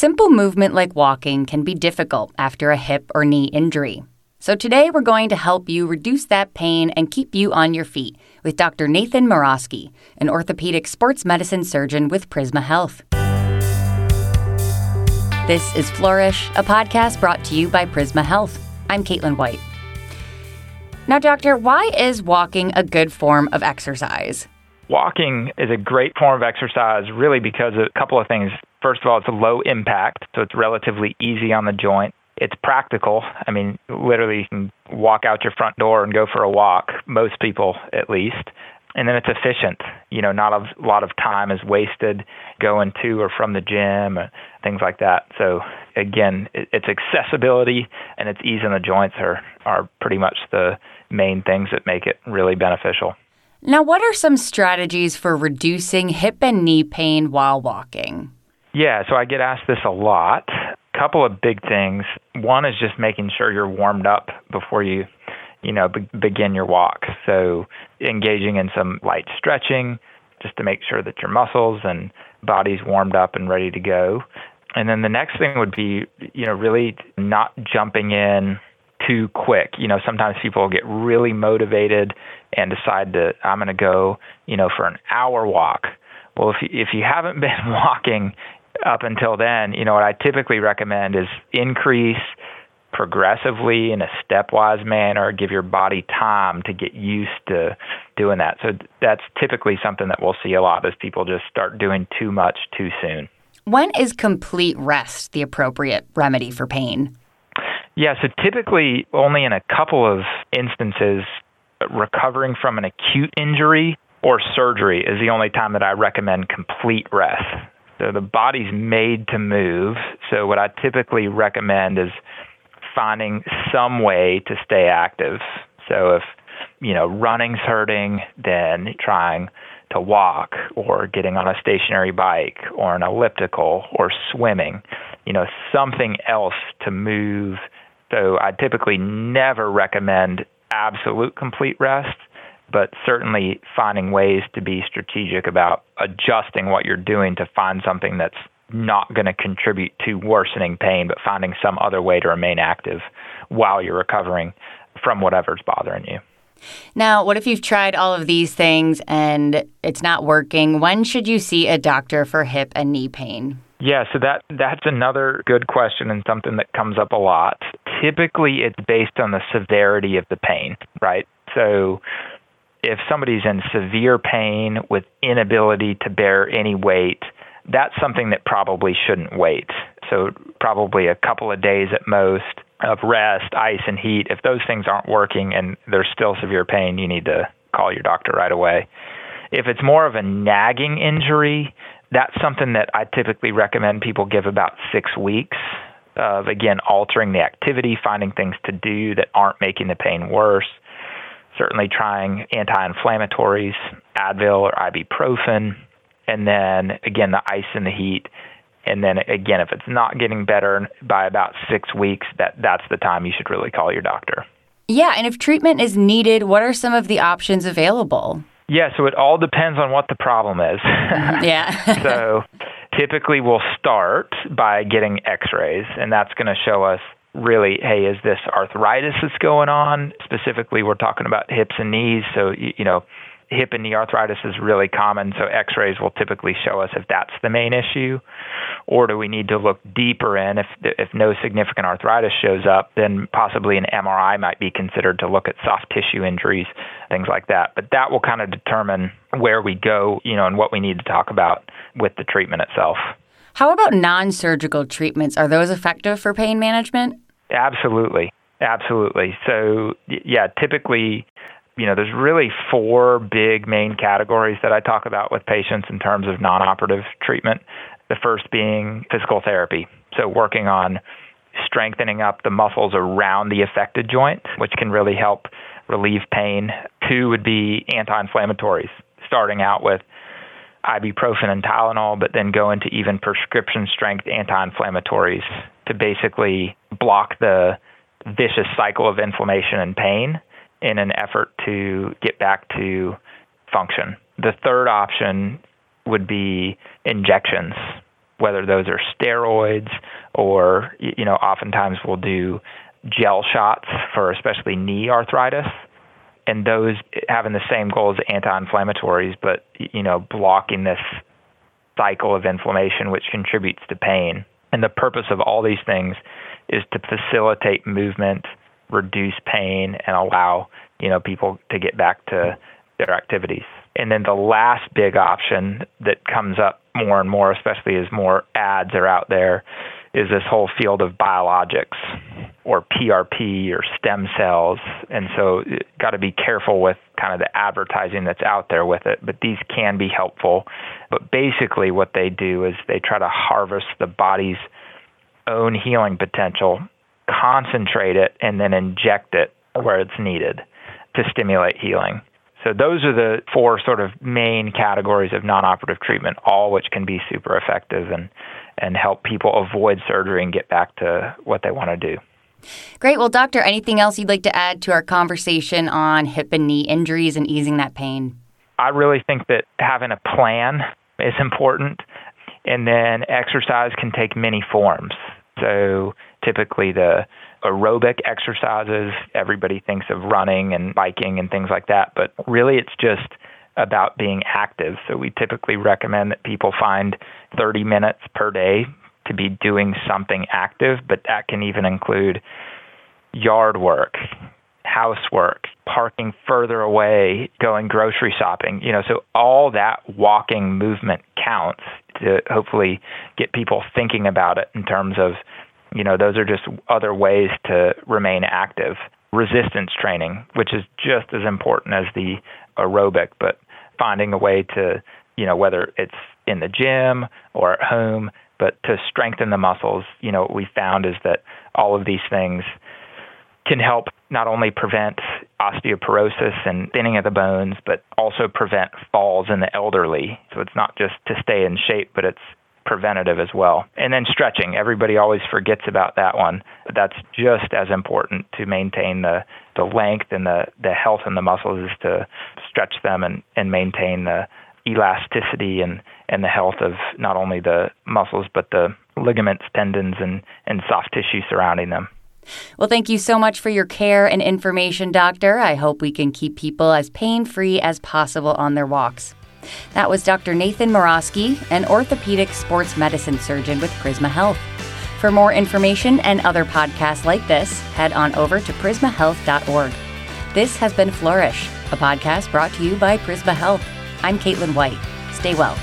Simple movement like walking can be difficult after a hip or knee injury. So today we're going to help you reduce that pain and keep you on your feet with Dr. Nathan Morosky, an orthopedic sports medicine surgeon with Prisma Health. This is Flourish, a podcast brought to you by Prisma Health. I'm Caitlin White. Now, doctor, why is walking a good form of exercise? Walking is a great form of exercise really because of a couple of things. First of all, it's a low impact, so it's relatively easy on the joint it's practical. I mean, literally, you can walk out your front door and go for a walk, most people at least. And then it's efficient. You know, not a lot of time is wasted going to or from the gym, or things like that. So, again, it's accessibility and its ease in the joints are, are pretty much the main things that make it really beneficial. Now, what are some strategies for reducing hip and knee pain while walking? Yeah, so I get asked this a lot A couple of big things. One is just making sure you're warmed up before you, you know, be- begin your walk. So engaging in some light stretching just to make sure that your muscles and body's warmed up and ready to go. And then the next thing would be, you know, really not jumping in too quick. You know, sometimes people get really motivated and decide to I'm going to go, you know, for an hour walk. Well, if you, if you haven't been walking up until then, you know, what I typically recommend is increase progressively in a stepwise manner, give your body time to get used to doing that. So that's typically something that we'll see a lot is people just start doing too much too soon. When is complete rest the appropriate remedy for pain? Yeah, so typically only in a couple of instances recovering from an acute injury or surgery is the only time that I recommend complete rest. So the body's made to move. So what I typically recommend is finding some way to stay active. So if you know running's hurting, then trying to walk or getting on a stationary bike or an elliptical or swimming, you know, something else to move. So I typically never recommend absolute complete rest but certainly finding ways to be strategic about adjusting what you're doing to find something that's not going to contribute to worsening pain, but finding some other way to remain active while you're recovering from whatever's bothering you. Now, what if you've tried all of these things and it's not working? When should you see a doctor for hip and knee pain? Yeah, so that that's another good question and something that comes up a lot. Typically it's based on the severity of the pain, right? So if somebody's in severe pain with inability to bear any weight, that's something that probably shouldn't wait. So, probably a couple of days at most of rest, ice, and heat. If those things aren't working and there's still severe pain, you need to call your doctor right away. If it's more of a nagging injury, that's something that I typically recommend people give about six weeks of, again, altering the activity, finding things to do that aren't making the pain worse certainly trying anti inflammatories, Advil or ibuprofen, and then again, the ice and the heat. And then again, if it's not getting better by about six weeks, that, that's the time you should really call your doctor. Yeah, and if treatment is needed, what are some of the options available? Yeah, so it all depends on what the problem is. Mm-hmm. yeah. so typically we'll start by getting x rays, and that's going to show us really, hey, is this arthritis that's going on? Specifically, we're talking about hips and knees. So, you know, hip and knee arthritis is really common. So, x rays will typically show us if that's the main issue. Or do we need to look deeper in? If, if no significant arthritis shows up, then possibly an MRI might be considered to look at soft tissue injuries, things like that. But that will kind of determine where we go, you know, and what we need to talk about with the treatment itself. How about non surgical treatments? Are those effective for pain management? Absolutely. Absolutely. So, yeah, typically, you know, there's really four big main categories that I talk about with patients in terms of non operative treatment. The first being physical therapy. So, working on strengthening up the muscles around the affected joint, which can really help relieve pain. Two would be anti inflammatories, starting out with ibuprofen and Tylenol, but then go into even prescription strength anti inflammatories to basically block the vicious cycle of inflammation and pain in an effort to get back to function. The third option would be injections. whether those are steroids or, you know, oftentimes we'll do gel shots for especially knee arthritis. And those having the same goal as anti-inflammatories, but you know, blocking this cycle of inflammation, which contributes to pain. And the purpose of all these things is to facilitate movement, reduce pain, and allow you know people to get back to their activities. And then the last big option that comes up more and more, especially as more ads are out there, is this whole field of biologics or PRP or stem cells. And so uh, got to be careful with kind of the advertising that's out there with it, but these can be helpful. But basically what they do is they try to harvest the body's own healing potential, concentrate it and then inject it where it's needed to stimulate healing. So those are the four sort of main categories of non-operative treatment, all which can be super effective and and help people avoid surgery and get back to what they want to do. Great. Well, doctor, anything else you'd like to add to our conversation on hip and knee injuries and easing that pain? I really think that having a plan is important, and then exercise can take many forms. So typically the aerobic exercises, everybody thinks of running and biking and things like that, but really it's just about being active. So we typically recommend that people find 30 minutes per day to be doing something active, but that can even include yard work, housework, parking further away, going grocery shopping. You know, so all that walking movement counts to hopefully get people thinking about it in terms of, you know, those are just other ways to remain active. Resistance training, which is just as important as the aerobic, but finding a way to, you know, whether it's in the gym or at home, but to strengthen the muscles, you know, what we found is that all of these things can help not only prevent osteoporosis and thinning of the bones, but also prevent falls in the elderly. So it's not just to stay in shape, but it's preventative as well. And then stretching. Everybody always forgets about that one. But that's just as important to maintain the, the length and the, the health in the muscles is to stretch them and, and maintain the elasticity and, and the health of not only the muscles but the ligaments, tendons and, and soft tissue surrounding them. Well, thank you so much for your care and information, Doctor. I hope we can keep people as pain free as possible on their walks. That was Dr. Nathan Morosky, an orthopedic sports medicine surgeon with Prisma Health. For more information and other podcasts like this, head on over to prismahealth.org. This has been Flourish, a podcast brought to you by Prisma Health. I'm Caitlin White. Stay well.